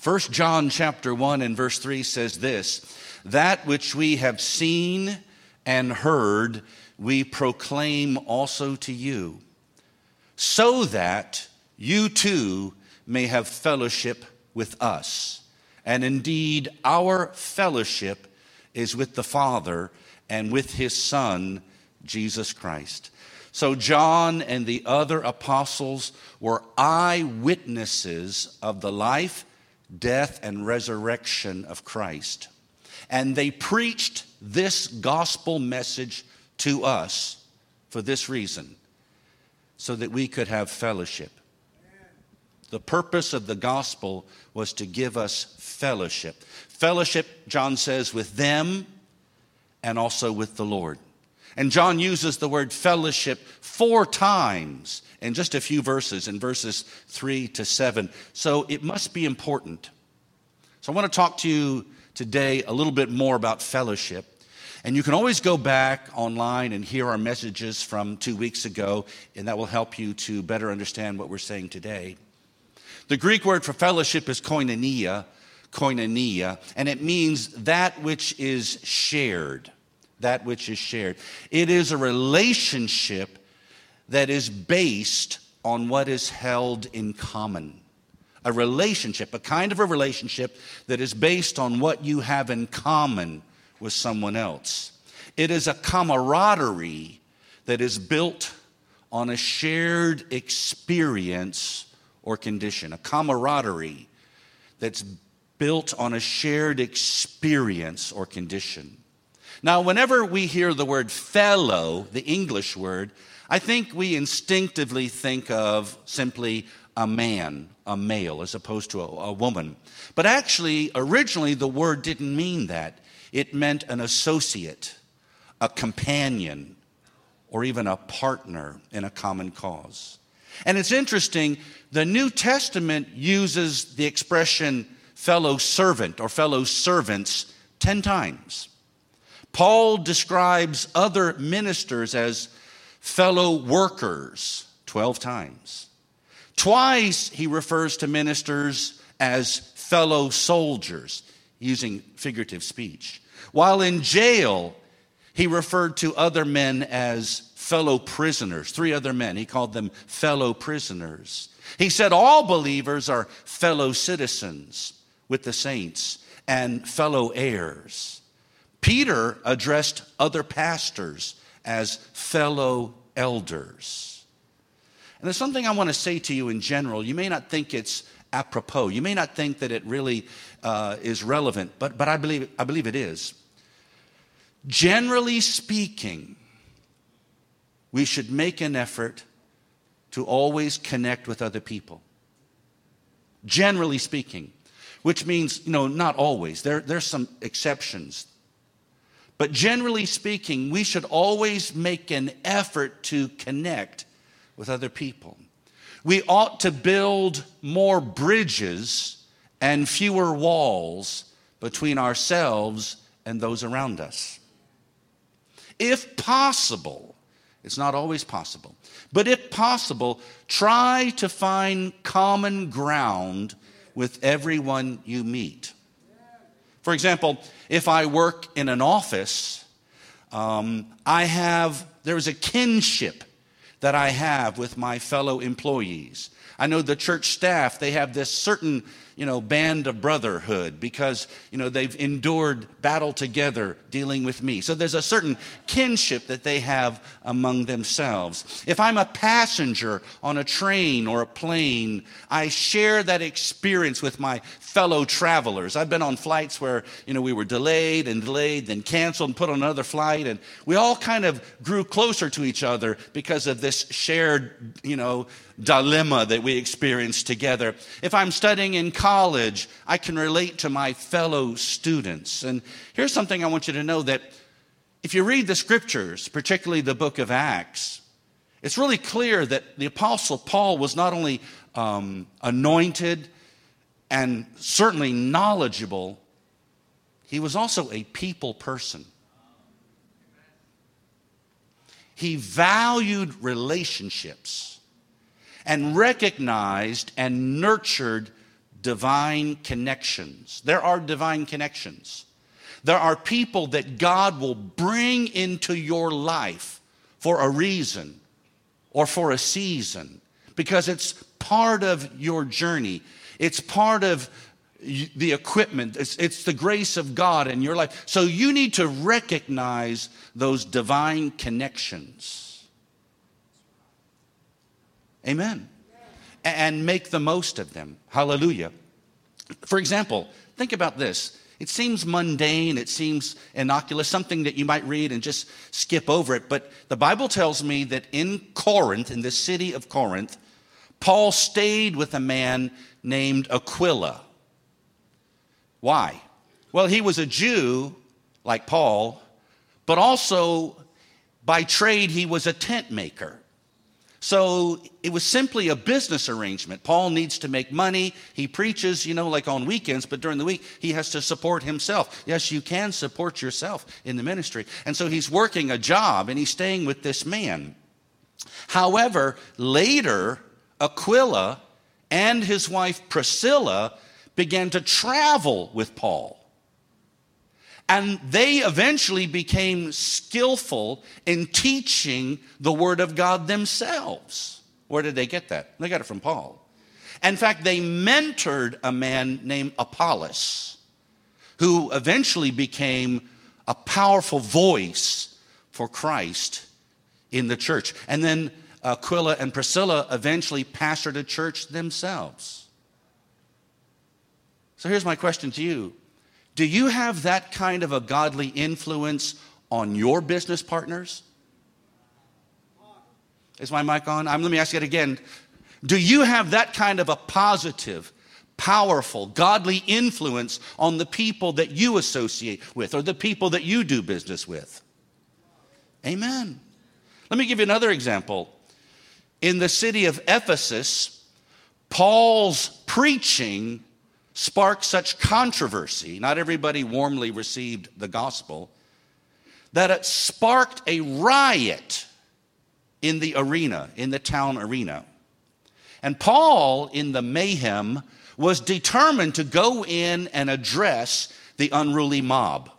First John chapter 1 and verse 3 says this, that which we have seen and heard we proclaim also to you, so that you too may have fellowship with us. And indeed, our fellowship is with the Father and with his Son, Jesus Christ. So, John and the other apostles were eyewitnesses of the life, death, and resurrection of Christ. And they preached this gospel message to us for this reason so that we could have fellowship. The purpose of the gospel was to give us fellowship. Fellowship, John says, with them and also with the Lord. And John uses the word fellowship four times in just a few verses, in verses three to seven. So it must be important. So I want to talk to you today a little bit more about fellowship. And you can always go back online and hear our messages from two weeks ago, and that will help you to better understand what we're saying today. The Greek word for fellowship is koinonia, koinonia, and it means that which is shared. That which is shared. It is a relationship that is based on what is held in common. A relationship, a kind of a relationship that is based on what you have in common with someone else. It is a camaraderie that is built on a shared experience or condition, a camaraderie that's built on a shared experience or condition. Now, whenever we hear the word fellow, the English word, I think we instinctively think of simply a man, a male, as opposed to a, a, woman. But actually, originally, the word didn't mean that. It meant an associate, a companion, or even a partner in a common cause. And it's interesting, the New Testament uses the expression fellow servant or fellow servants 10 times. Paul describes other ministers as fellow workers 12 times. Twice he refers to ministers as fellow soldiers, using figurative speech. While in jail, he referred to other men as fellow prisoners, three other men. He called them fellow prisoners. He said all believers are fellow citizens with the saints and fellow heirs. Peter addressed other pastors as fellow elders. And there's something I want to say to you in general. You may not think it's apropos, you may not think that it really uh, is relevant, but, but I, believe, I believe it is. Generally speaking, we should make an effort to always connect with other people. Generally speaking which means, you know, not always. There, there's some exceptions. But generally speaking, we should always make an effort to connect with other people. We ought to build more bridges and fewer walls between ourselves and those around us. If possible, it's not always possible, but if possible, try to find common ground with everyone you meet. For example, if I work in an office, um, I have, there's a kinship that I have with my fellow employees. I know the church staff, they have this certain you know, band of brotherhood because, you know, they've endured battle together dealing with me. So there's a certain kinship that they have among themselves. If I'm a passenger on a train or a plane, I share that experience with my fellow travelers. I've been on flights where, you know, we were delayed and delayed, then canceled and put on another flight. And we all kind of grew closer to each other because of this shared, you know, dilemma that we experienced together. If I'm studying in college, I can relate to my fellow students. And here's something I want you to know that if you read the scriptures, particularly the book of Acts, it's really clear that the Apostle Paul was not only um, anointed and certainly knowledgeable, he was also a people person. He valued relationships and recognized and nurtured divine connections. There are divine connections. There are people that God will bring into your life for a reason or for a season because it's part of your journey. It's part of the equipment, it's, it's the grace of God in your life. So you need to recognize those divine connections. Amen. And make the most of them. Hallelujah. For example, think about this. It seems mundane, it seems innocuous, something that you might read and just skip over it. But the Bible tells me that in Corinth, in the city of Corinth, Paul stayed with a man named Aquila. Why? Well, he was a Jew like Paul, but also by trade, he was a tent maker. So it was simply a business arrangement. Paul needs to make money. He preaches, you know, like on weekends, but during the week, he has to support himself. Yes, you can support yourself in the ministry. And so he's working a job and he's staying with this man. However, later, Aquila and his wife Priscilla began to travel with Paul. And they eventually became skillful in teaching the Word of God themselves. Where did they get that? They got it from Paul. In fact, they mentored a man named Apollos, who eventually became a powerful voice for Christ in the church. And then Aquila and Priscilla eventually pastored a church themselves. So here's my question to you do you have that kind of a godly influence on your business partners? Is my mic on? I'm, let me ask it again. Do you have that kind of a positive, powerful, godly influence on the people that you associate with or the people that you do business with? Amen. Let me give you another example. In the city of Ephesus, Paul's preaching sparked such controversy, not everybody warmly received the gospel, that it sparked a riot in the arena, in the town arena. And Paul, in the mayhem, was determined to go in and address the unruly mob.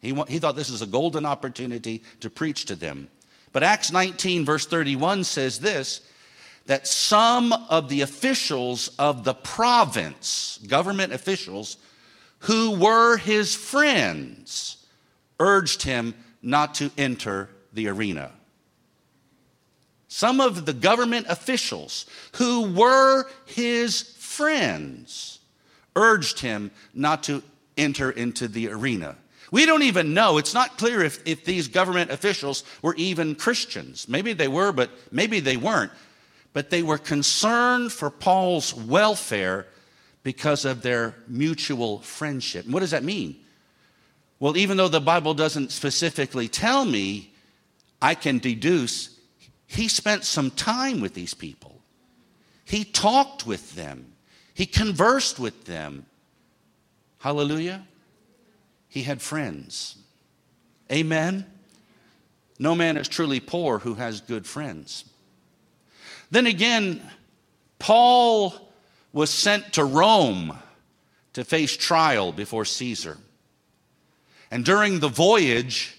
He, he thought this was a golden opportunity to preach to them. But Acts 19, verse 31 says this that some of the officials of the province, government officials, who were his friends, urged him not to enter the arena. Some of the government officials who were his friends urged him not to enter into the arena. We don't even know. It's not clear if, if these government officials were even Christians. Maybe they were, but maybe they weren't but they were concerned for Paul's welfare because of their mutual friendship. And what does that mean? Well, even though the Bible doesn't specifically tell me, I can deduce he spent some time with these people. He talked with them. He conversed with them. Hallelujah. He had friends. Amen. No man is truly poor who has good friends. Then again, Paul was sent to Rome to face trial before Caesar. And during the voyage,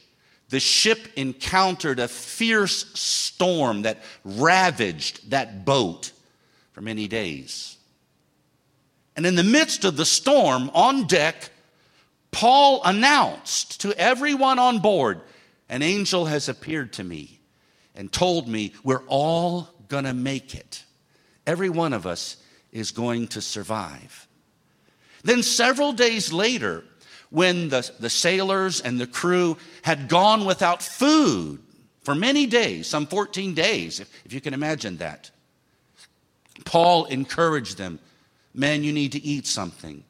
the ship encountered a fierce storm that ravaged that boat for many days. And in the midst of the storm, on deck, Paul announced to everyone on board, An angel has appeared to me and told me we're all going to make it. Every one of us is going to survive. Then, several days later, when the, the sailors and the crew had gone without food for many days, some 14 days, if, if you can imagine that, Paul encouraged them Man, you need to eat something.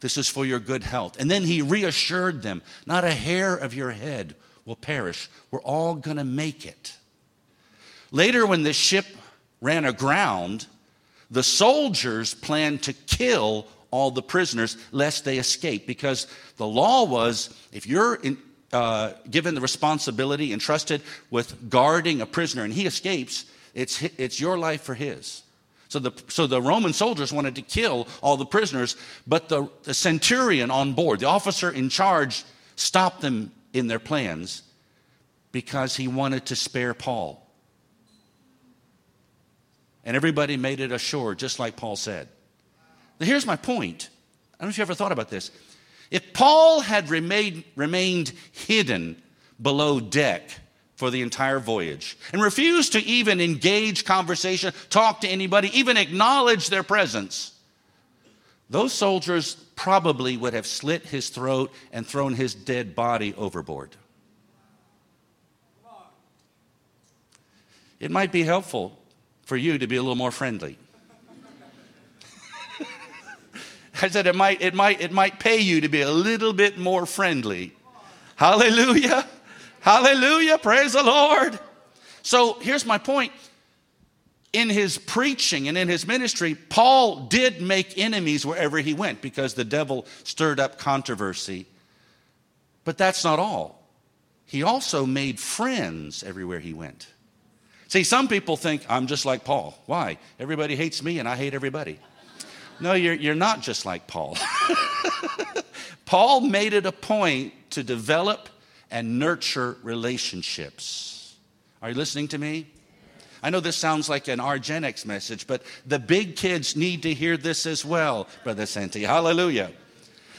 This is for your good health. And then he reassured them not a hair of your head will perish. We're all going to make it. Later, when the ship ran aground, the soldiers planned to kill all the prisoners lest they escape because the law was if you're in, uh, given the responsibility entrusted with guarding a prisoner and he escapes, it's, it's your life for his. So the, so the Roman soldiers wanted to kill all the prisoners, but the, the centurion on board, the officer in charge, stopped them in their plans because he wanted to spare Paul. And everybody made it ashore, just like Paul said. Now, here's my point. I don't know if you ever thought about this. If Paul had remained, remained hidden below deck for the entire voyage and refused to even engage conversation, talk to anybody, even acknowledge their presence, those soldiers probably would have slit his throat and thrown his dead body overboard. It might be helpful for you to be a little more friendly. I said it might, it might, it might pay you to be a little bit more friendly. Hallelujah. Hallelujah. Praise the Lord. So here's my point. In his preaching and in his ministry, Paul did make enemies wherever he went because the devil stirred up controversy. But that's not all. He also made friends everywhere he went. See, some people think I'm just like Paul. Why? Everybody hates me and I hate everybody. No, you're, you're not just like Paul. Paul made it a point to develop and nurture relationships. Are you listening to me? I know this sounds like an Argenx message, but the big kids need to hear this as well, Brother Santi. Hallelujah.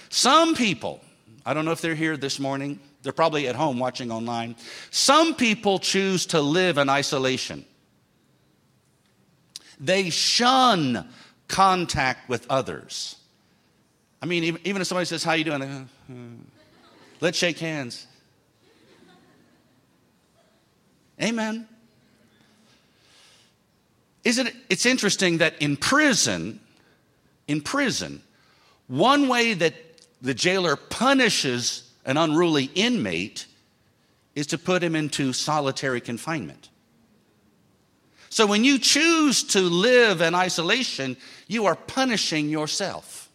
Some people, I don't know if they're here this morning, they're probably at home watching online. Some people choose to live in isolation. They shun contact with others. I mean, even, if somebody says, How you doing? Uh, let's shake hands. Amen. Isn't it, it's interesting that in prison, in prison, one way that the jailer punishes an unruly inmate is to put him into solitary confinement. So when you choose to live in isolation, you are punishing yourself.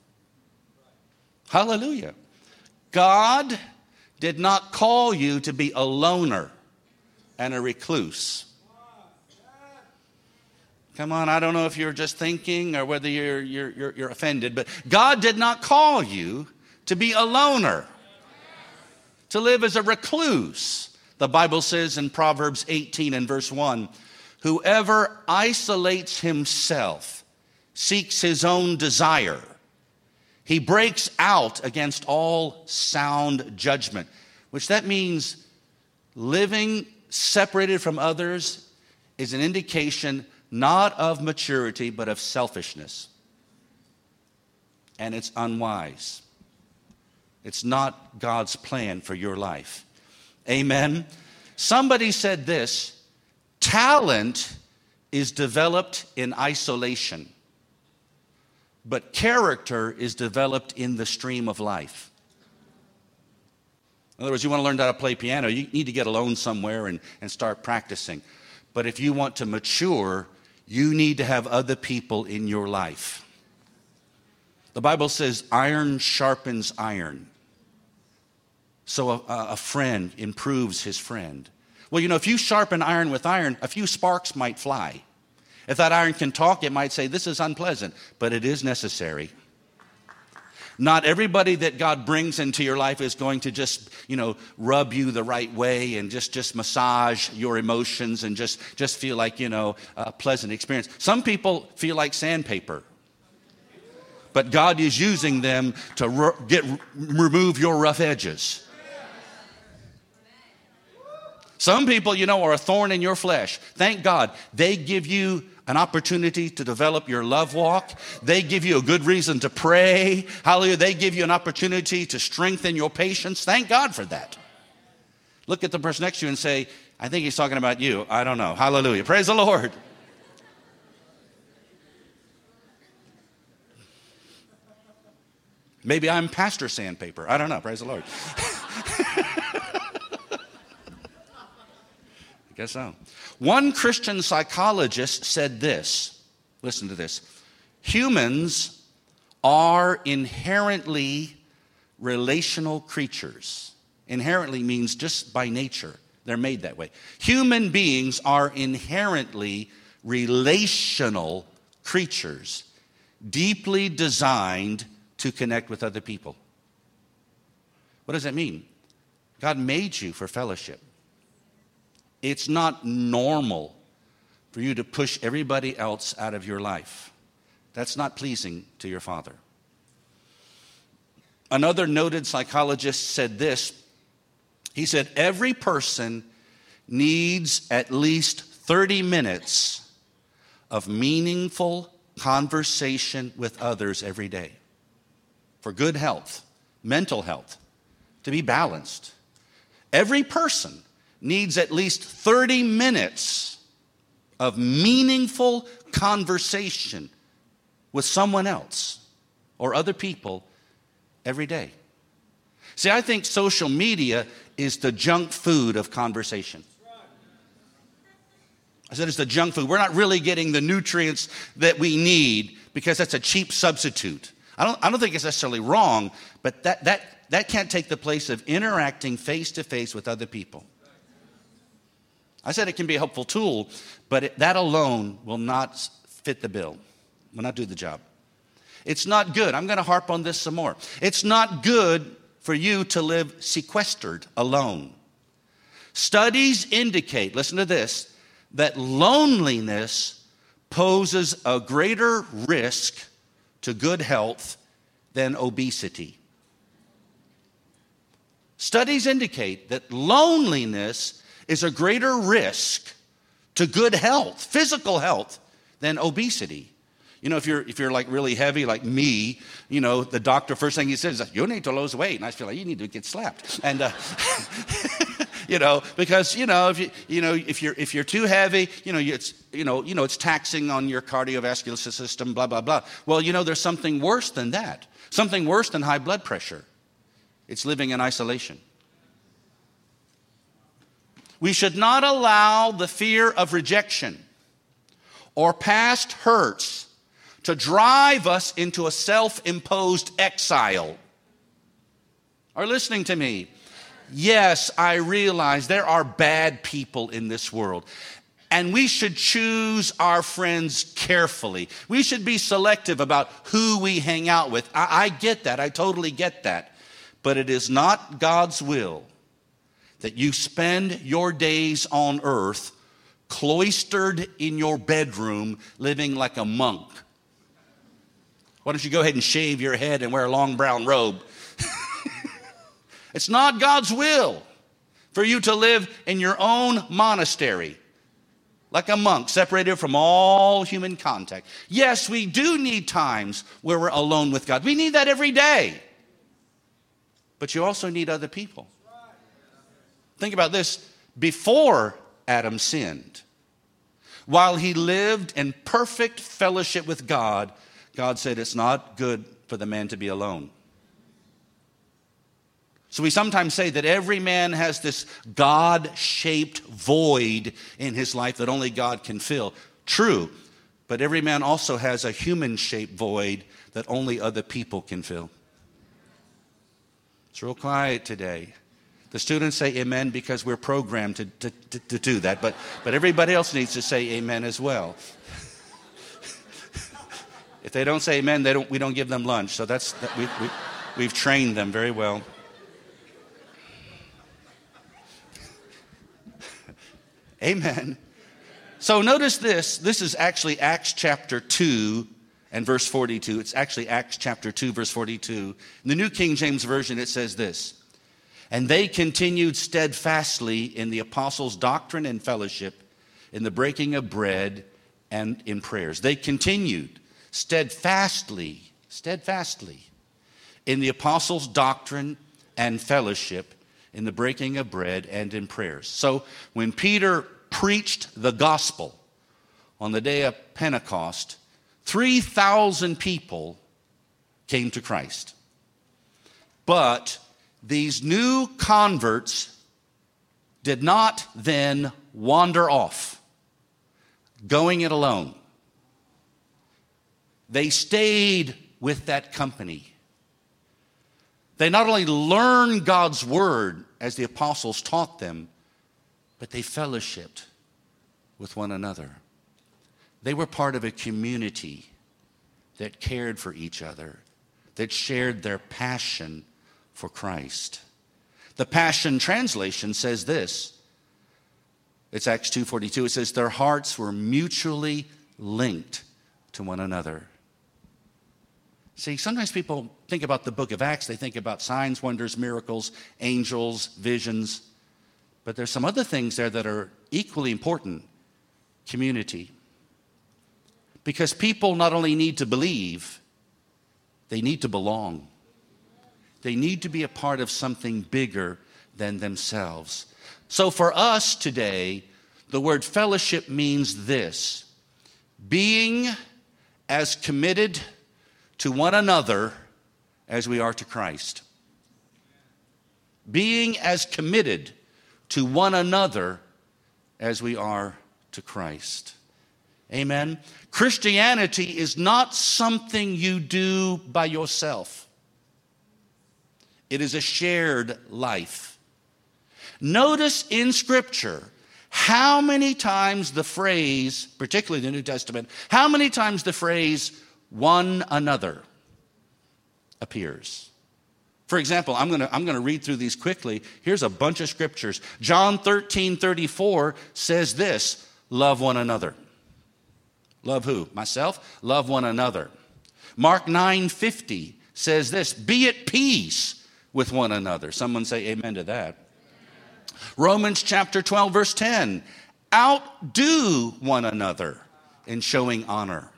Hallelujah. God did not call you to be a loner and a recluse. Come on, I don't know if you're just thinking or whether you're, you're, you're, you're offended, but God did not call you to be a loner, to live as a recluse. The Bible says in Proverbs 18 and verse 1 Whoever isolates himself seeks his own desire. He breaks out against all sound judgment, which that means living separated from others is an indication not of maturity, but of selfishness. And it's unwise. It's not God's plan for your life. Amen. Somebody said this Talent is developed in isolation, but character is developed in the stream of life. In other words, you want to learn how to play piano, you need to get alone somewhere and, and start practicing. But if you want to mature, you need to have other people in your life. The Bible says iron sharpens iron. So a, a friend improves his friend. Well, you know, if you sharpen iron with iron, a few sparks might fly. If that iron can talk, it might say, This is unpleasant, but it is necessary. Not everybody that God brings into your life is going to just, you know, rub you the right way and just, just massage your emotions and just, just feel like, you know, a pleasant experience. Some people feel like sandpaper. But God is using them to get, remove your rough edges. Some people, you know, are a thorn in your flesh. Thank God they give you an opportunity to develop your love walk. They give you a good reason to pray. Hallelujah. They give you an opportunity to strengthen your patience. Thank God for that. Look at the person next to you and say, I think he's talking about you. I don't know. Hallelujah. Praise the Lord. Maybe I'm Pastor Sandpaper. I don't know. Praise the Lord. I guess so. One Christian psychologist said this listen to this humans are inherently relational creatures. Inherently means just by nature, they're made that way. Human beings are inherently relational creatures deeply designed to connect with other people. What does that mean? God made you for fellowship. It's not normal for you to push everybody else out of your life. That's not pleasing to your Father. Another noted psychologist said this he said, Every person needs at least 30 minutes of meaningful conversation with others every day for good health, mental health, to be balanced. Every person needs at least 30 minutes of meaningful conversation with someone else or other people every day. See, I think social media is the junk food of conversation. I said it's the junk food. We're not really getting the nutrients that we need because that's a cheap substitute. I don't, I don't think it's necessarily wrong, but that, that, that can't take the place of interacting face to face with other people. I said it can be a helpful tool, but it, that alone will not fit the bill, will not do the job. It's not good. I'm going to harp on this some more. It's not good for you to live sequestered alone. Studies indicate, listen to this, that loneliness poses a greater risk to good health than obesity. Studies indicate that loneliness is a greater risk to good health, physical health, than obesity. You know, if you're if you're like really heavy, like me, you know, the doctor first thing he says is, "You need to lose weight," and I feel like you need to get slapped. And uh, you know, because you know, if you you know if you're if you're too heavy, you know, it's you know you know it's taxing on your cardiovascular system, blah blah blah. Well, you know, there's something worse than that. Something worse than high blood pressure. It's living in isolation. We should not allow the fear of rejection or past hurts to drive us into a self imposed exile. Are listening to me? Yes, I realize there are bad people in this world. And we should choose our friends carefully. We should be selective about who we hang out with. I, I, get that. I totally get that. But it is not God's will that you spend your days on earth cloistered in your bedroom living like a monk why don't you go ahead and shave your head and wear a long brown robe? it's not God's will for you to live in your own monastery like a monk, separated from all human contact. Yes, we do need times where we're alone with God. We need that every day. But you also need other people. Think about this before Adam sinned, while he lived in perfect fellowship with God, God said it's not good for the man to be alone. So we sometimes say that every man has this God shaped void in his life that only God can fill. True, but every man also has a human shaped void that only other people can fill. It's real quiet today. The students say amen because we're programmed to, to, to, to do that, but, but everybody else needs to say amen as well. If they don't say amen, they don't, we don't give them lunch. So that's, that we, we, we've trained them very well. Amen. So notice this. This is actually Acts chapter 2 and verse 42. It's actually Acts chapter 2, verse 42. In the New King James Version, it says this And they continued steadfastly in the apostles' doctrine and fellowship, in the breaking of bread, and in prayers. They continued steadfastly, steadfastly in the apostles' doctrine and fellowship, in the breaking of bread and in prayers. So when Peter preached the gospel on the day of Pentecost, 3,000 people came to Christ. But these new converts did not then wander off, going it alone. They stayed with that company. They not only learned God's word as the apostles taught them, but they fellowshipped with one another. They were part of a community that cared for each other, that shared their passion for Christ. The Passion Translation says this. It's Acts 2:42. It says their hearts were mutually linked to one another. See, sometimes people think about the book of Acts, they think about signs, wonders, miracles, angels, visions. But there's some other things there that are equally important community. Because people not only need to believe, they need to belong. They need to be a part of something bigger than themselves. So for us today, the word fellowship means this being as committed to one another as we are to Christ. Being as committed to one another as we are to Christ. Amen. Christianity is not something you do by yourself. It is a shared life. Notice in Scripture how many times the phrase, particularly the New Testament, how many times the phrase one another appears. For example, I'm going to I'm going to read through these quickly. Here's a bunch of scriptures. John 13 34 says this love one another. Love who? Myself? Love one another. Mark 9 50 says this be at peace with one another. Someone say amen to that. Romans chapter 12, verse 10 outdo one another in showing honor.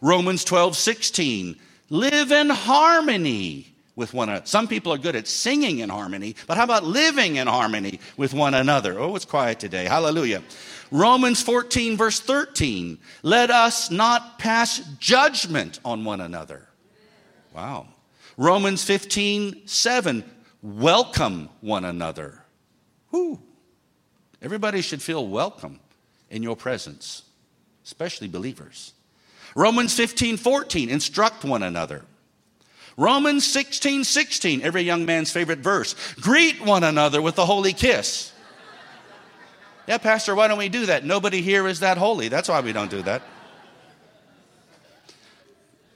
Romans 12, 16 live in harmony with one another. Some people are good at singing in harmony, but how about living in harmony with one another? Oh, it's quiet today. Hallelujah. Romans 14, verse 13 let us not pass judgment on one another. Wow. Romans 15, 7 welcome one another. Whew. Everybody should feel welcome in your presence, especially believers. Romans 15, 14, instruct one another. Romans 16, 16, every young man's favorite verse. Greet one another with a holy kiss. Yeah, Pastor, why don't we do that? Nobody here is that holy. That's why we don't do that.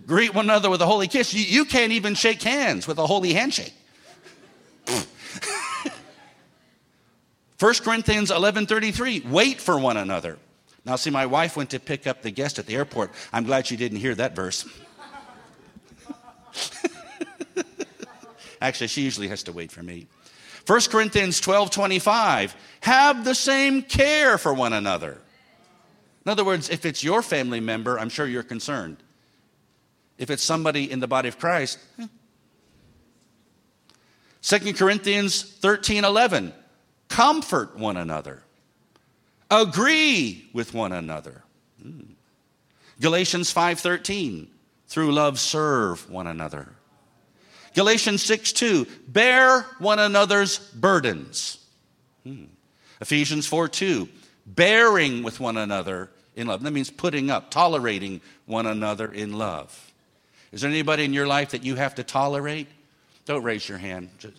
Greet one another with a holy kiss. You, you can't even shake hands with a holy handshake. 1 Corinthians 11:33, wait for one another. Now see my wife went to pick up the guest at the airport. I'm glad she didn't hear that verse. Actually, she usually has to wait for me. 1 Corinthians 12:25, have the same care for one another. In other words, if it's your family member, I'm sure you're concerned. If it's somebody in the body of Christ, eh. 2 Corinthians 13 11 comfort one another, agree with one another. Hmm. Galatians 5:13, through love serve one another. Galatians 6 2, bear one another's burdens. Hmm. Ephesians 4 2, bearing with one another in love. That means putting up, tolerating one another in love. Is there anybody in your life that you have to tolerate? Don't raise your hand. Just,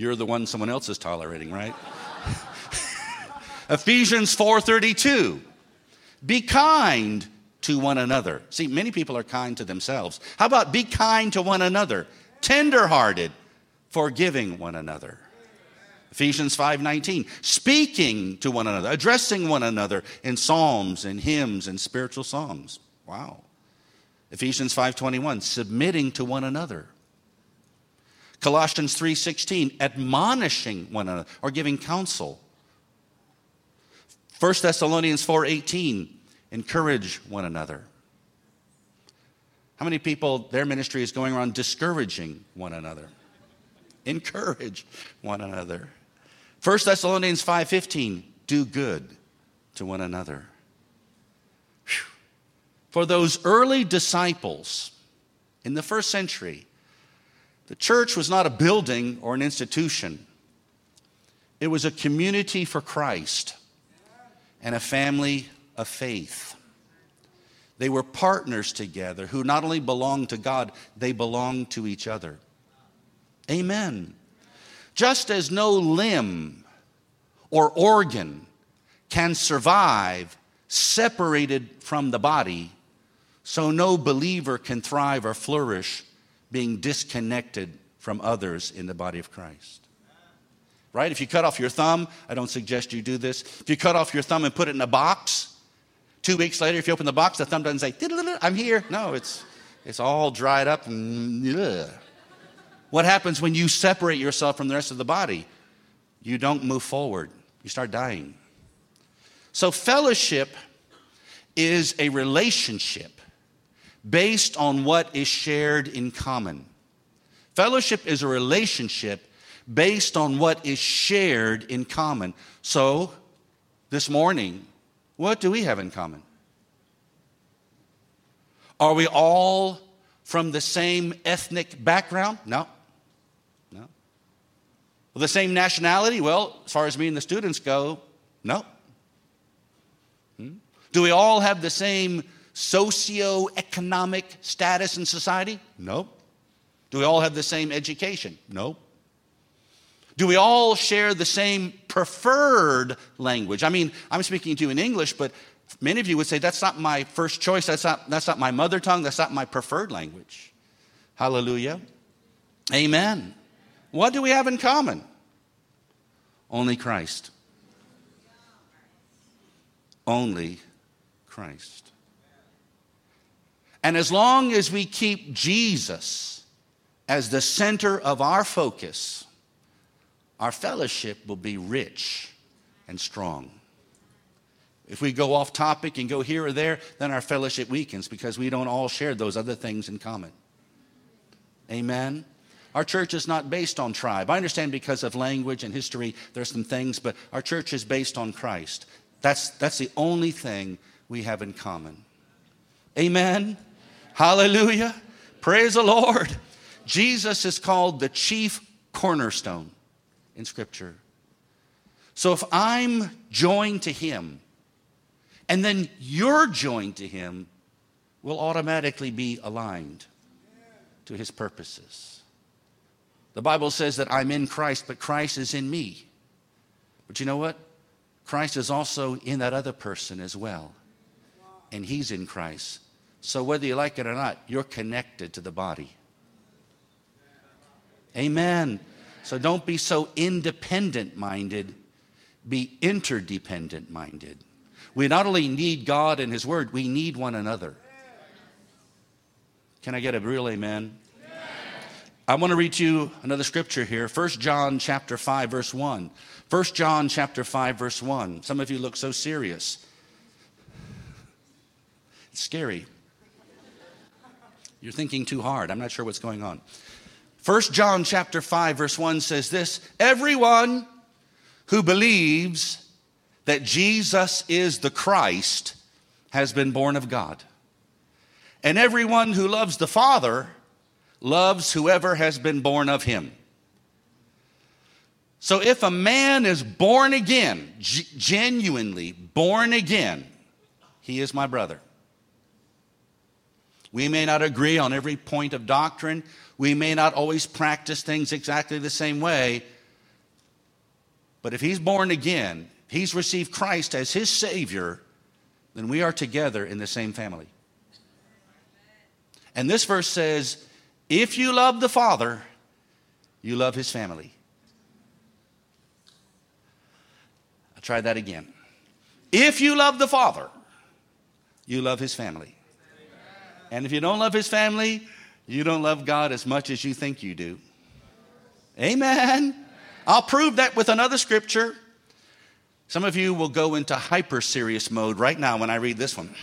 You're the one someone else is tolerating, right? Ephesians 4:32. Be kind to one another. See, many people are kind to themselves. How about be kind to one another? Tenderhearted, forgiving one another. Ephesians 5:19, speaking to one another, addressing one another in psalms and hymns and spiritual songs. Wow. Ephesians 5:21, submitting to one another. Colossians 3:16, admonishing one another or giving counsel. 1 Thessalonians 4:18, encourage one another. How many people their ministry is going around discouraging one another? Encourage one another. 1 Thessalonians 5:15, do good to one another. Whew. For those early disciples in the first century, the church was not a building or an institution, it was a community for Christ and a family of faith. They were partners together who not only belonged to God, they belonged to each other. Amen. Just as no limb or organ can survive separated from the body, so no believer can thrive or flourish being disconnected from others in the body of Christ. Right? If you cut off your thumb, I don't suggest you do this. If you cut off your thumb and put it in a box, two weeks later, if you open the box, the thumb doesn't say, I'm here. No, it's, it's all dried up. What happens when you separate yourself from the rest of the body? You don't move forward, you start dying. So, fellowship is a relationship based on what is shared in common. Fellowship is a relationship based on what is shared in common. So, this morning, what do we have in common? Are we all from the same ethnic background? No. No. Well, the same nationality? Well, as far as me and the students go, no. Hmm? Do we all have the same socioeconomic status in society? No. Do we all have the same education? No. Do we all share the same preferred language? I mean, I'm speaking to you in English, but many of you would say that's not my first choice. That's not, that's not my mother tongue. That's not my preferred language. Hallelujah. Amen. What do we have in common? Only Christ. Only Christ. And as long as we keep Jesus as the center of our focus, our fellowship will be rich and strong. If we go off topic and go here or there, then our fellowship weakens because we don't all share those other things in common. Amen. Our church is not based on tribe. I understand because of language and history, there's some things, but our church is based on Christ. That's, that's the only thing we have in common. Amen. Hallelujah. Praise the Lord. Jesus is called the chief cornerstone in Scripture. So if I'm joined to Him, and then you're joined to Him, we'll automatically be aligned to His purposes. The Bible says that I'm in Christ, but Christ is in me. But you know what? Christ is also in that other person as well. And he's in Christ. So whether you like it or not, you're connected to the body. Amen. So don't be so independent minded, be interdependent minded. We not only need God and His Word, we need one another. Can I get a real amen? I want to read you another scripture here. 1 John chapter 5 verse 1. 1 John chapter 5 verse 1. Some of you look so serious. It's scary. You're thinking too hard. I'm not sure what's going on. 1 John chapter 5 verse 1 says this, everyone who believes that Jesus is the Christ has been born of God. And everyone who loves the Father loves whoever has been born of him. So if a man is born again, g- genuinely born again, he is my brother. We may not agree on every point of doctrine. We may not always practice things exactly the same way. But if he's born again, he's received Christ as his Savior, then we are together in the same family. And this verse says, if you love the Father, you love his family. I'll try that again. If you love the Father, you love his family. And if you don't love his family, you don't love God as much as you think you do. Amen. I'll prove that with another scripture. Some of you will go into hyper serious mode right now when I read this one.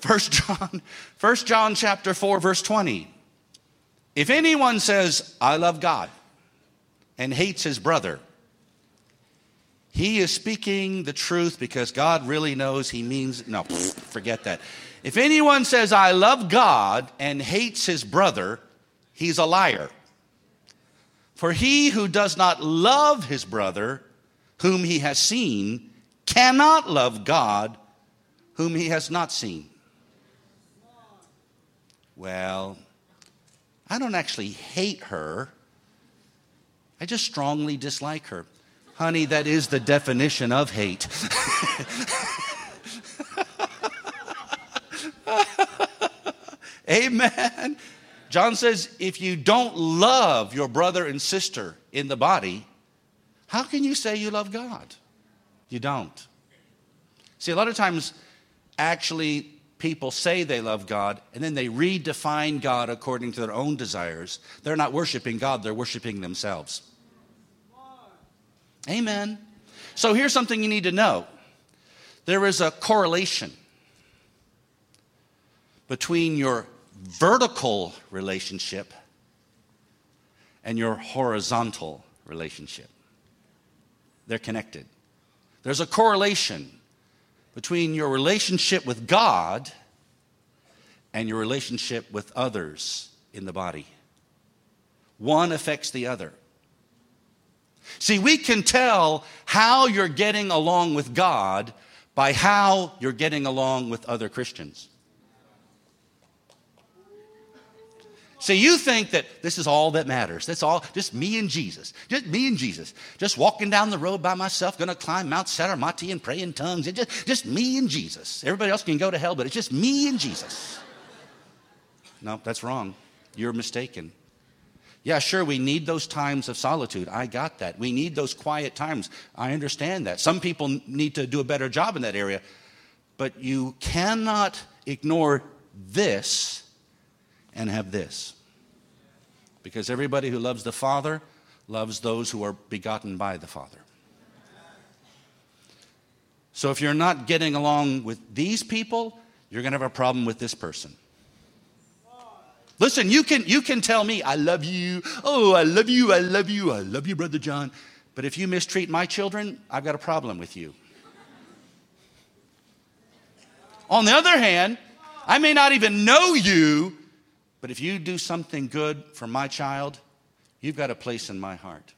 First John, First John chapter 4 verse 20. If anyone says, I love God, and hates his brother, he is speaking the truth because God really knows he means, no, forget that. If anyone says, I love God, and hates his brother, he's a liar. For he who does not love his brother, whom he has seen, cannot love God, whom he has not seen. Well, I don't actually hate her. I just strongly dislike her. Honey, that is the definition of hate. Amen. John says, if you don't love your brother and sister in the body, how can you say you love God? You don't. See, a lot of times, actually, people say they love God and then they redefine God according to their own desires. They're not worshiping God, they're worshiping themselves. Amen. So here's something you need to know there is a correlation between your vertical relationship and your horizontal relationship. They're connected. There's a correlation between your relationship with God and your relationship with others in the body. One affects the other. See, we can tell how you're getting along with God by how you're getting along with other Christians. See, you think that this is all that matters. That's all, just me and Jesus. Just me and Jesus. Just walking down the road by myself, gonna climb Mount Saramati and pray in tongues. It just, just me and Jesus. Everybody else can go to hell, but it's just me and Jesus. No, that's wrong. You're mistaken. Yeah, sure, we need those times of solitude. I got that. We need those quiet times. I understand that. Some people need to do a better job in that area. But you cannot ignore this and have this. Because everybody who loves the Father loves those who are begotten by the Father. So if you're not getting along with these people, you're going to have a problem with this person. Listen, you can, you can tell me, I love you. Oh, I love you. I love you. I love you, Brother John. But if you mistreat my children, I've got a problem with you. On the other hand, I may not even know you, but if you do something good for my child, you've got a place in my heart.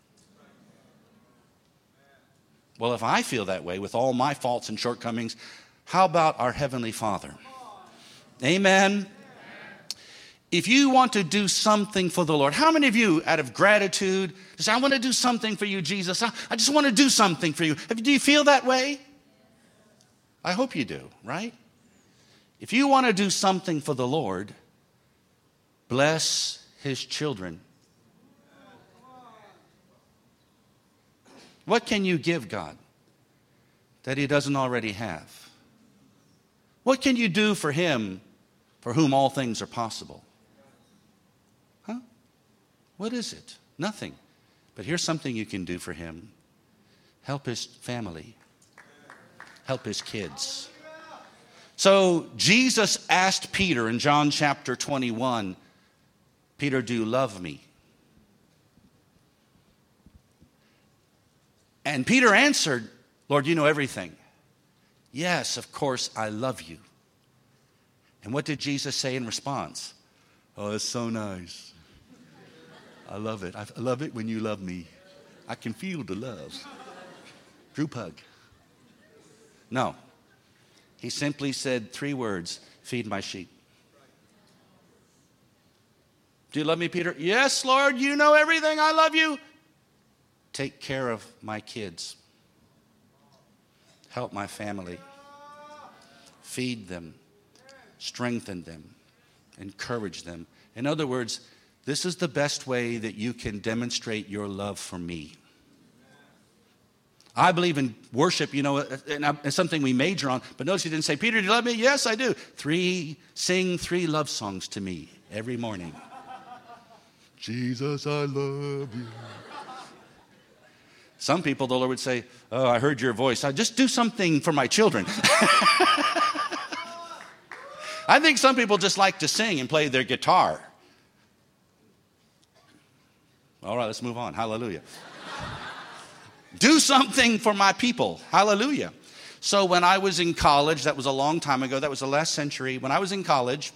Well, if I feel that way with all my faults and shortcomings, how about our Heavenly Father? Amen. If you want to do something for the Lord, how many of you, out of gratitude, say, I want to do something for you, Jesus? I, just want to do something for you. Do you feel that way? I hope you do, right? If you want to do something for the Lord, bless his children. What can you give God that he doesn't already have? What can you do for him for whom all things are possible? What is it? Nothing. But here's something you can do for him help his family, help his kids. So Jesus asked Peter in John chapter 21 Peter, do you love me? And Peter answered, Lord, you know everything. Yes, of course, I love you. And what did Jesus say in response? Oh, it's so nice. I love it. I love it when you love me. I can feel the love. Group hug. No. He simply said three words feed my sheep. Do you love me, Peter? Yes, Lord, you know everything. I love you. Take care of my kids. Help my family. Feed them. Strengthen them. Encourage them. In other words, this is the best way that you can demonstrate your love for me. I believe in worship, you know, and it's something we major on. But notice he didn't say, Peter, do you love me? Yes, I do. Three, sing three love songs to me every morning. Jesus, I love you. Some people, the Lord would say, Oh, I heard your voice. I just do something for my children. I think some people just like to sing and play their guitar. All right, let's move on. Hallelujah. do something for my people. Hallelujah. So when I was in college, that was a long time ago, that was the last century. When I was in college,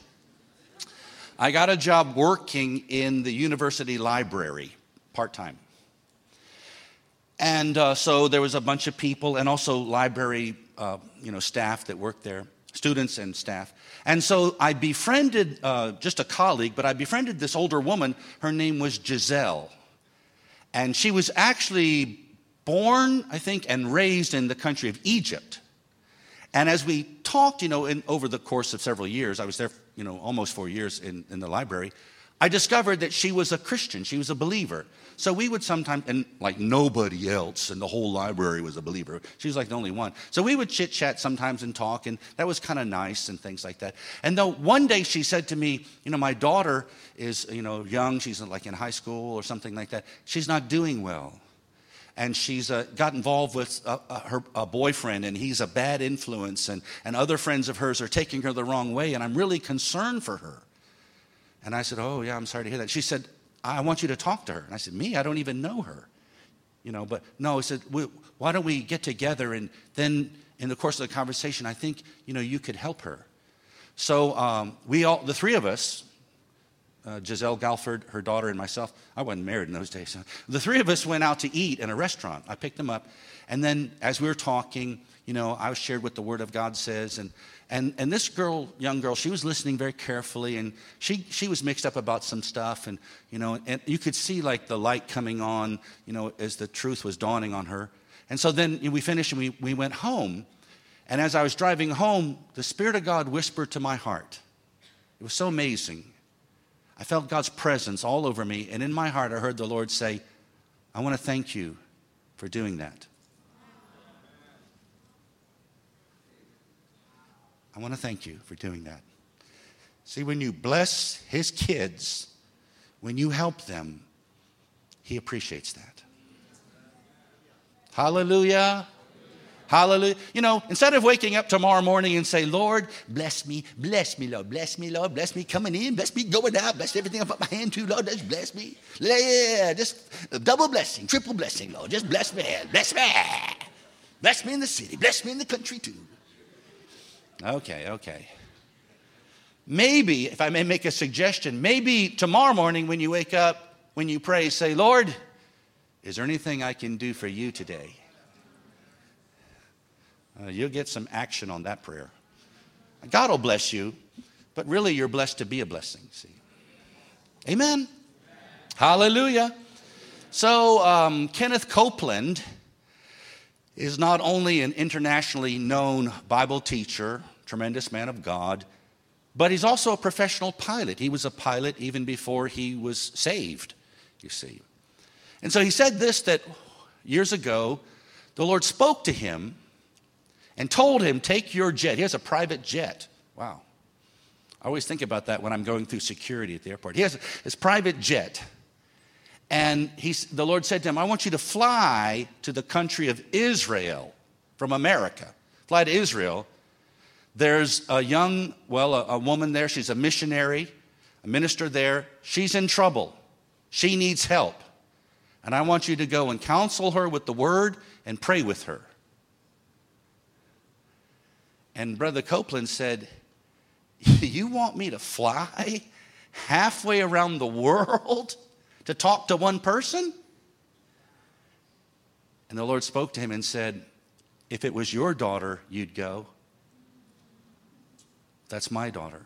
I got a job working in the university library part time. And uh, so there was a bunch of people and also library uh, you know, staff that worked there, students and staff. And so I befriended uh, just a colleague, but I befriended this older woman. Her name was Giselle. And she was actually born, I think, and raised in the country of Egypt. And as we talked, you know, in, over the course of several years, I was there, you know, almost four years in, in the library, I discovered that she was a Christian, she was a believer. So we would sometimes, and like nobody else in the whole library was a believer. She was like the only one. So we would chit chat sometimes and talk, and that was kind of nice and things like that. And though one day she said to me, You know, my daughter is, you know, young, she's like in high school or something like that. She's not doing well. And she's uh, got involved with uh, uh, her a boyfriend, and he's a bad influence, and, and other friends of hers are taking her the wrong way, and I'm really concerned for her. And I said, Oh, yeah, I'm sorry to hear that. She said, I want you to talk to her. And I said, Me? I don't even know her. You know, but no, he said, Why don't we get together and then in the course of the conversation, I think, you know, you could help her. So um, we all, the three of us, uh, Giselle Galford, her daughter, and myself, I wasn't married in those days. So the three of us went out to eat in a restaurant. I picked them up. And then as we were talking, you know, I was shared what the Word of God says. And and, and this girl, young girl, she was listening very carefully and she, she was mixed up about some stuff. And, you know, and you could see like the light coming on, you know, as the truth was dawning on her. And so then we finished and we, we went home. And as I was driving home, the Spirit of God whispered to my heart. It was so amazing. I felt God's presence all over me. And in my heart, I heard the Lord say, I want to thank you for doing that. I want to thank you for doing that. See, when you bless his kids, when you help them, he appreciates that. Hallelujah. Hallelujah. You know, instead of waking up tomorrow morning and say, Lord, bless me, bless me, Lord, bless me, Lord, bless me coming in, bless me going out, bless everything I put my hand to, Lord, just bless me. Yeah, just double blessing, triple blessing, Lord, just bless me, bless me. Bless me in the city, bless me in the country too. Okay, okay. Maybe, if I may make a suggestion, maybe tomorrow morning when you wake up, when you pray, say, Lord, is there anything I can do for you today? Uh, you'll get some action on that prayer. God will bless you, but really you're blessed to be a blessing, see. Amen. Amen. Hallelujah. So, um, Kenneth Copeland is not only an internationally known Bible teacher, tremendous man of God, but he's also a professional pilot. He was a pilot even before he was saved, you see. And so he said this that years ago, the Lord spoke to him and told him, Take your jet. He has a private jet. Wow. I always think about that when I'm going through security at the airport. He has his private jet. And he's, the Lord said to him, I want you to fly to the country of Israel from America. Fly to Israel. There's a young, well, a, a woman there. She's a missionary, a minister there. She's in trouble. She needs help. And I want you to go and counsel her with the word and pray with her. And Brother Copeland said, You want me to fly halfway around the world to talk to one person? And the Lord spoke to him and said, If it was your daughter, you'd go. That's my daughter.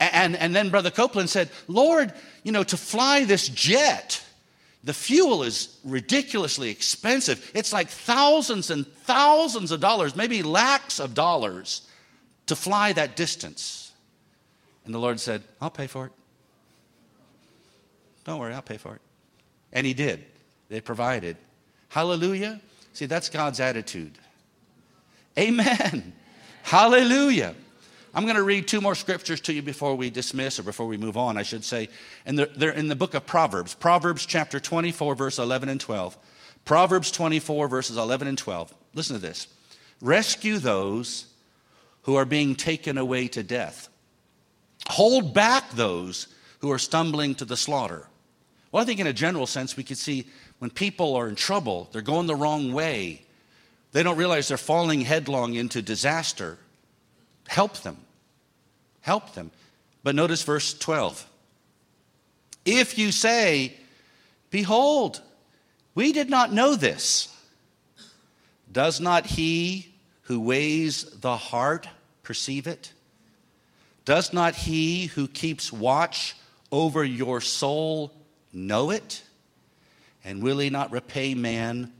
And, and then Brother Copeland said, Lord, you know, to fly this jet, the fuel is ridiculously expensive. It's like thousands and thousands of dollars, maybe lakhs of dollars to fly that distance. And the Lord said, I'll pay for it. Don't worry, I'll pay for it. And He did. They provided. Hallelujah. See, that's God's attitude. Amen. Hallelujah. I'm going to read two more scriptures to you before we dismiss, or before we move on, I should say. And they're, they're in the book of Proverbs. Proverbs chapter 24, verse 11 and 12. Proverbs 24, verses 11 and 12. Listen to this Rescue those who are being taken away to death hold back those who are stumbling to the slaughter. Well, I think in a general sense, we could see when people are in trouble, they're going the wrong way, they don't realize they're falling headlong into disaster. Help them. Help them. But notice verse 12. If you say, Behold, we did not know this, does not he who weighs the heart perceive it? Does not he who keeps watch over your soul know it? And will he not repay man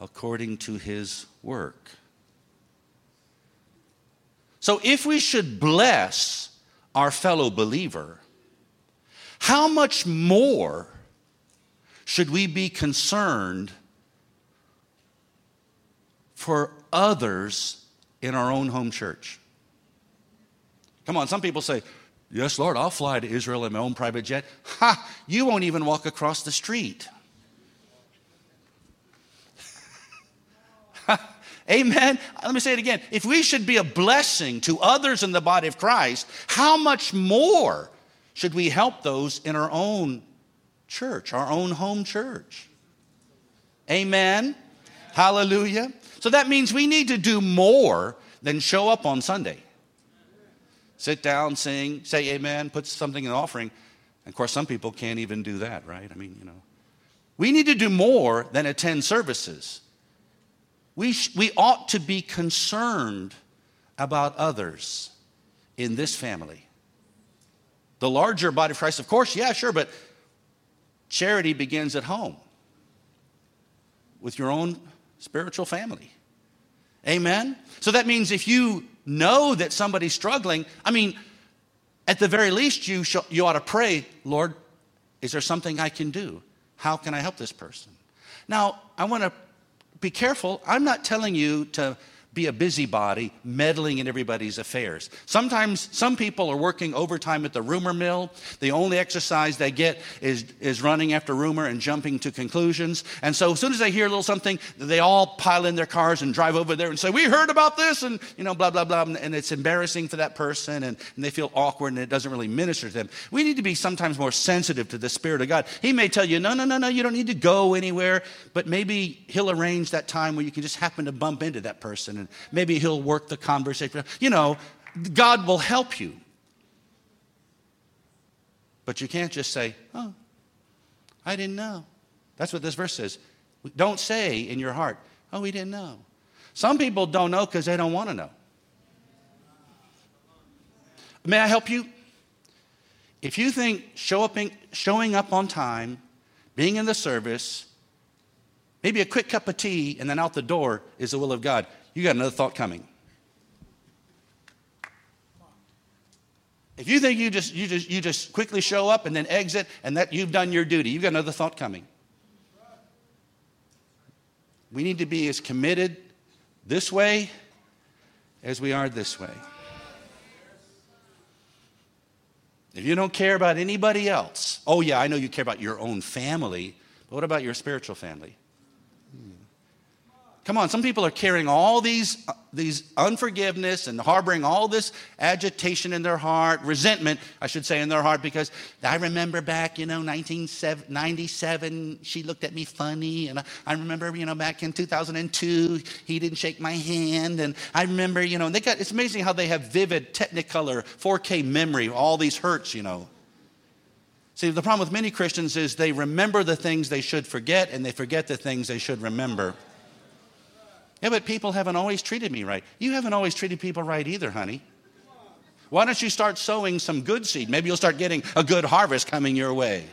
according to his work? So, if we should bless our fellow believer, how much more should we be concerned for others in our own home church? Come on, some people say, Yes, Lord, I'll fly to Israel in my own private jet. Ha! You won't even walk across the street. Amen. Let me say it again. If we should be a blessing to others in the body of Christ, how much more should we help those in our own church, our own home church? Amen. Hallelujah. So that means we need to do more than show up on Sunday. Sit down, sing, say amen, put something in offering. And of course, some people can't even do that, right? I mean, you know. We need to do more than attend services. We, sh- we ought to be concerned about others in this family. The larger body of Christ, of course, yeah, sure, but charity begins at home with your own spiritual family. Amen? So that means if you know that somebody's struggling, I mean, at the very least, you, sh- you ought to pray, Lord, is there something I can do? How can I help this person? Now, I want to be careful. I'm not telling you to be a busybody meddling in everybody's affairs. Sometimes some people are working overtime at the rumor mill. The only exercise they get is, is running after rumor and jumping to conclusions. And so as soon as they hear a little something, they all pile in their cars and drive over there and say, We heard about this, and you know, blah, blah, blah. And it's embarrassing for that person, and, and they feel awkward and it doesn't really minister to them. We need to be sometimes more sensitive to the Spirit of God. He may tell you, No, no, no, no, you don't need to go anywhere, but maybe He'll arrange that time where you can just happen to bump into that person and maybe he'll work the conversation. You know, God will help you. But you can't just say, oh, I didn't know. That's what this verse says. Don't say in your heart, oh, we didn't know. Some people don't know because they don't want to know. May I help you? If you think show up in, showing up on time, being in the service, maybe a quick cup of tea, and then out the door is the will of God, you got another thought coming. If you think you just, you just, you just quickly show up and then exit and that you've done your duty, you've got another thought coming. We need to be as committed this way as we are this way. If you don't care about anybody else, oh, yeah, I know you care about your own family, but what about your spiritual family? Come on, some people are carrying all these, uh, these unforgiveness and harboring all this agitation in their heart, resentment, I should say, in their heart, because I remember back, you know, 1997, she looked at me funny. And I remember, you know, back in 2002, he didn't shake my hand. And I remember, you know, and they got, it's amazing how they have vivid Technicolor 4K memory, all these hurts, you know. See, the problem with many Christians is they remember the things they should forget and they forget the things they should remember. Yeah, but people haven't always treated me right. You haven't always treated people right either, honey. Why don't you start sowing some good seed? Maybe you'll start getting a good harvest coming your way.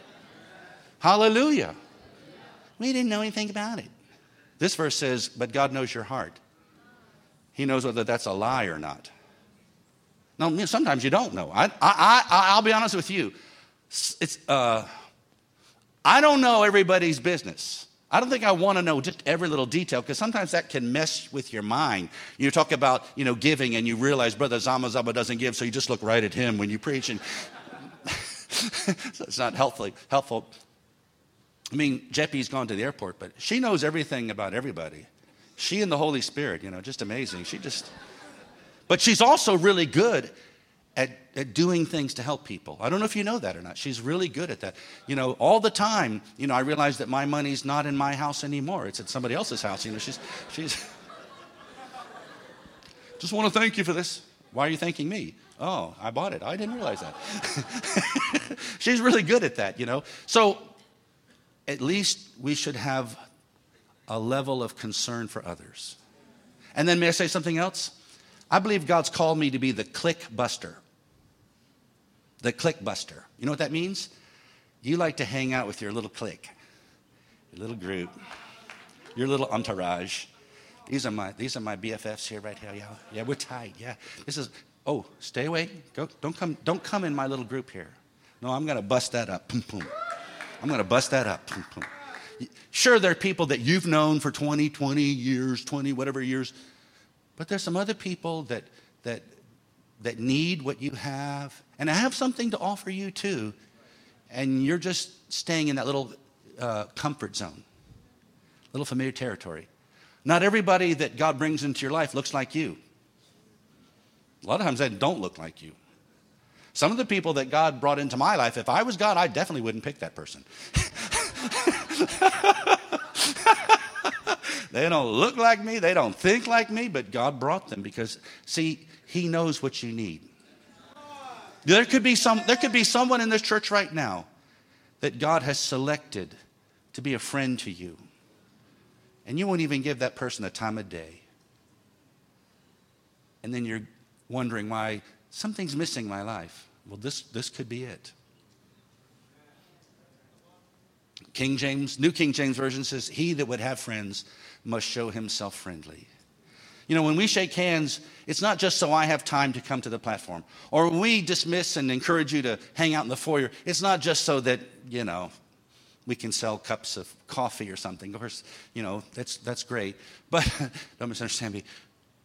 Hallelujah. We didn't know anything about it. This verse says, but God knows your heart. He knows whether that's a lie or not. Now, sometimes you don't know. I, I, I, I'll be honest with you. It's, uh, I don't know everybody's business. I don't think I want to know just every little detail because sometimes that can mess with your mind. You talk about, you know, giving and you realize Brother Zama Zama doesn't give, so you just look right at him when you preach. And so it's not helpful, helpful. I mean, Jeppy's gone to the airport, but she knows everything about everybody. She and the Holy Spirit, you know, just amazing. She just, but she's also really good at, at doing things to help people. I don't know if you know that or not. She's really good at that. You know, all the time, you know, I realize that my money's not in my house anymore. It's at somebody else's house. You know, she's, she's, just want to thank you for this. Why are you thanking me? Oh, I bought it. I didn't realize that. she's really good at that, you know. So at least we should have a level of concern for others. And then, may I say something else? I believe God's called me to be the clique buster the clique buster. You know what that means? you like to hang out with your little clique, your little group, your little entourage. These are my these are my BFFs here right here. Yeah, yeah, we're tight. Yeah, this is. Oh, stay away. Go. Don't come. Don't come in my little group here. No, I'm gonna bust that up. Boom, boom. I'm gonna bust that up. Boom, boom. Sure, there are people that you've known for 20, 20 years, 20 whatever years, but there's some other people that that that need what you have, and I have something to offer you too, and you're just staying in that little uh, comfort zone, little familiar territory. Not everybody that God brings into your life looks like you. A lot of times they don't look like you. Some of the people that God brought into my life, if I was God, I definitely wouldn't pick that person. they don't look like me, they don't think like me, but God brought them because, see, He knows what you need. There could be, some, there could be someone in this church right now that God has selected to be a friend to you and you won't even give that person a time of day. And then you're wondering why something's missing in my life. Well, this, this could be it. King James, New King James Version says, He that would have friends must show himself friendly. You know, when we shake hands, it's not just so I have time to come to the platform. Or we dismiss and encourage you to hang out in the foyer, it's not just so that, you know, we can sell cups of coffee or something. Of course, you know, that's, that's great. But don't misunderstand me.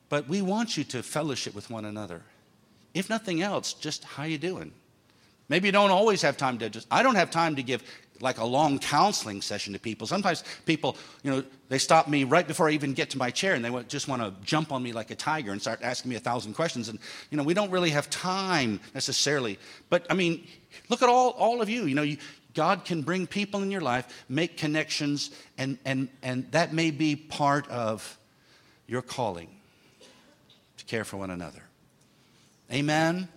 But we want you to fellowship with one another. If nothing else, just how you doing? Maybe you don't always have time to just, I don't have time to give like a long counseling session to people. Sometimes people, you know, they stop me right before I even get to my chair and they just want to jump on me like a tiger and start asking me a thousand questions. And, you know, we don't really have time necessarily. But I mean, look at all, all of you. You know, you, God can bring people in your life, make connections, and, and, and that may be part of your calling to care for one another. Amen.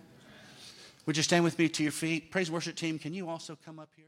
Would you stand with me to your feet? Praise worship team, can you also come up here?